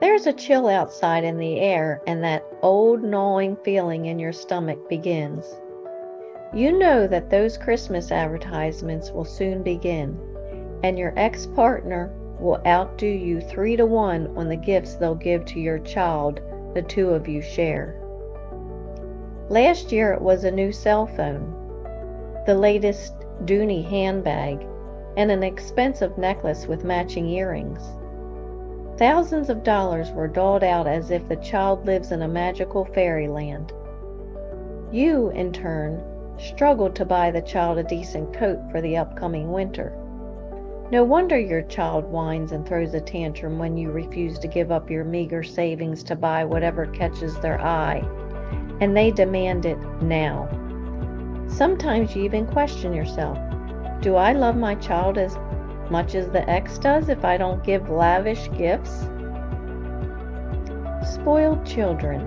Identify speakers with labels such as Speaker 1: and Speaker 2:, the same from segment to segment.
Speaker 1: There's a chill outside in the air, and that old gnawing feeling in your stomach begins. You know that those Christmas advertisements will soon begin, and your ex partner will outdo you three to one on the gifts they'll give to your child the two of you share. Last year it was a new cell phone, the latest Dooney handbag, and an expensive necklace with matching earrings. Thousands of dollars were doled out as if the child lives in a magical fairyland. You, in turn, struggled to buy the child a decent coat for the upcoming winter. No wonder your child whines and throws a tantrum when you refuse to give up your meager savings to buy whatever catches their eye, and they demand it now. Sometimes you even question yourself Do I love my child as much as the ex does if I don't give lavish gifts? Spoiled children.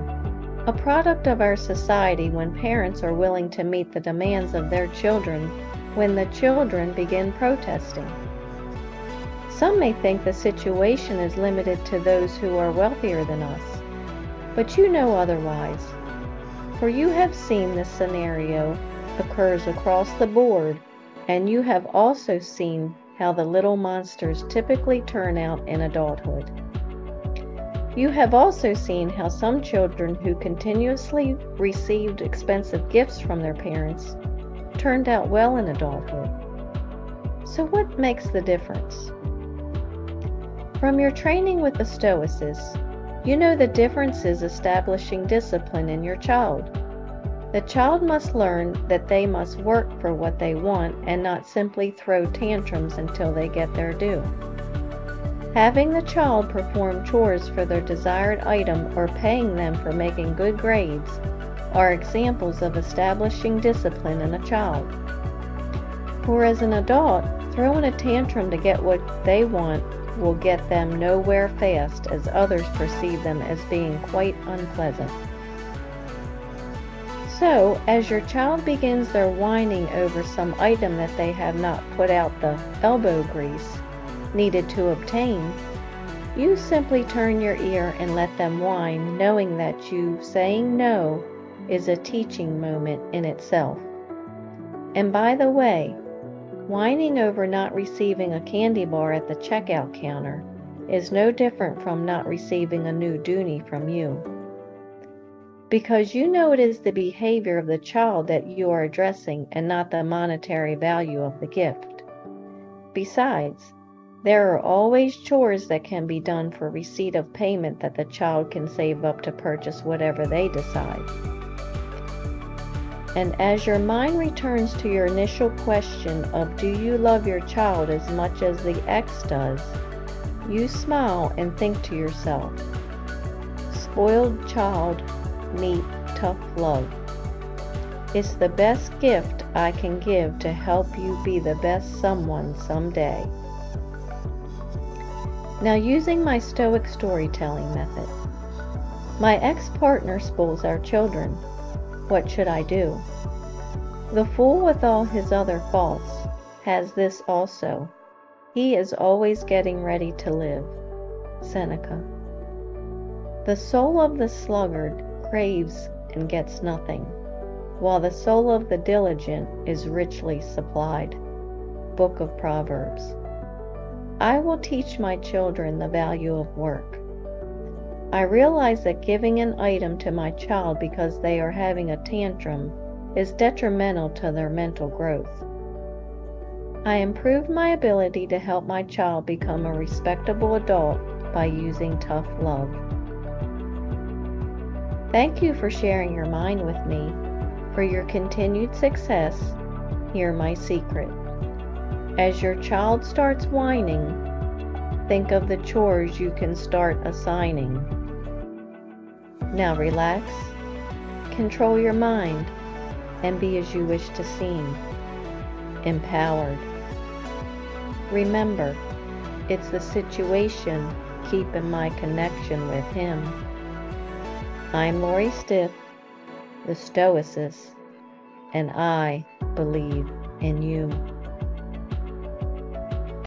Speaker 1: A product of our society when parents are willing to meet the demands of their children when the children begin protesting. Some may think the situation is limited to those who are wealthier than us, but you know otherwise. For you have seen this scenario occurs across the board, and you have also seen how the little monsters typically turn out in adulthood. You have also seen how some children who continuously received expensive gifts from their parents turned out well in adulthood. So, what makes the difference? From your training with the Stoicists, you know the difference is establishing discipline in your child. The child must learn that they must work for what they want and not simply throw tantrums until they get their due. Having the child perform chores for their desired item or paying them for making good grades are examples of establishing discipline in a child. For as an adult, throwing a tantrum to get what they want will get them nowhere fast as others perceive them as being quite unpleasant. So, as your child begins their whining over some item that they have not put out the elbow grease needed to obtain, you simply turn your ear and let them whine, knowing that you saying no is a teaching moment in itself. And by the way, whining over not receiving a candy bar at the checkout counter is no different from not receiving a new Dooney from you because you know it is the behavior of the child that you are addressing and not the monetary value of the gift. Besides, there are always chores that can be done for receipt of payment that the child can save up to purchase whatever they decide. And as your mind returns to your initial question of do you love your child as much as the ex does, you smile and think to yourself, spoiled child meet tough love. It's the best gift I can give to help you be the best someone someday. Now, using my Stoic storytelling method, my ex partner spoils our children. What should I do? The fool, with all his other faults, has this also. He is always getting ready to live. Seneca. The soul of the sluggard craves and gets nothing, while the soul of the diligent is richly supplied. Book of Proverbs. I will teach my children the value of work. I realize that giving an item to my child because they are having a tantrum is detrimental to their mental growth. I improve my ability to help my child become a respectable adult by using tough love. Thank you for sharing your mind with me. For your continued success, hear my secret. As your child starts whining, think of the chores you can start assigning. Now relax, control your mind, and be as you wish to seem. Empowered. Remember, it's the situation keeping my connection with Him. I'm Lori Stiff, the Stoicist, and I believe in you.